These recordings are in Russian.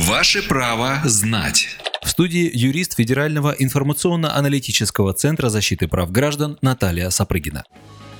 Ваше право знать. В студии юрист Федерального информационно-аналитического центра защиты прав граждан Наталья Сапрыгина.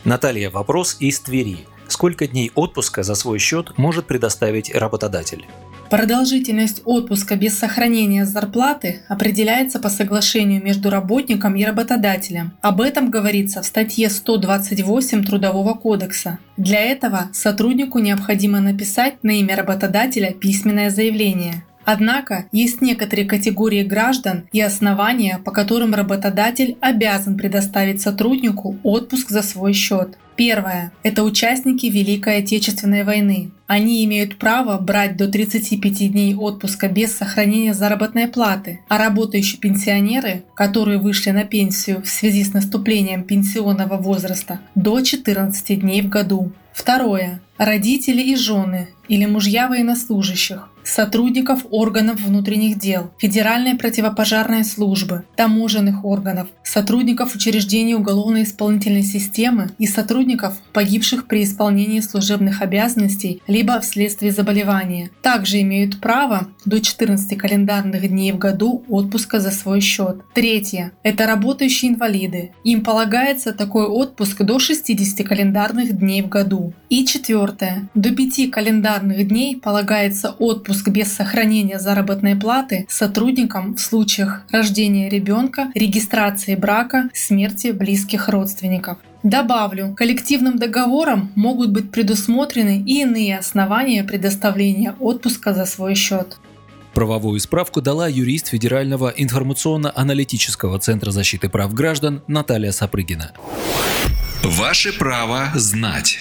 Наталья, вопрос из Твери. Сколько дней отпуска за свой счет может предоставить работодатель? Продолжительность отпуска без сохранения зарплаты определяется по соглашению между работником и работодателем. Об этом говорится в статье 128 Трудового кодекса. Для этого сотруднику необходимо написать на имя работодателя письменное заявление. Однако есть некоторые категории граждан и основания, по которым работодатель обязан предоставить сотруднику отпуск за свой счет. Первое – это участники Великой Отечественной войны. Они имеют право брать до 35 дней отпуска без сохранения заработной платы, а работающие пенсионеры, которые вышли на пенсию в связи с наступлением пенсионного возраста, до 14 дней в году. Второе. Родители и жены или мужья военнослужащих, сотрудников органов внутренних дел, Федеральной противопожарной службы, таможенных органов, сотрудников учреждений уголовно-исполнительной системы и сотрудников, погибших при исполнении служебных обязанностей либо вследствие заболевания. Также имеют право до 14 календарных дней в году отпуска за свой счет. Третье. Это работающие инвалиды. Им полагается такой отпуск до 60 календарных дней в году. И четвертое. До 5 календарных дней полагается отпуск без сохранения заработной платы сотрудникам в случаях рождения ребенка, регистрации брака, смерти близких родственников. Добавлю, коллективным договором могут быть предусмотрены и иные основания предоставления отпуска за свой счет. Правовую справку дала юрист Федерального информационно-аналитического центра защиты прав граждан Наталья Сапрыгина. Ваше право знать.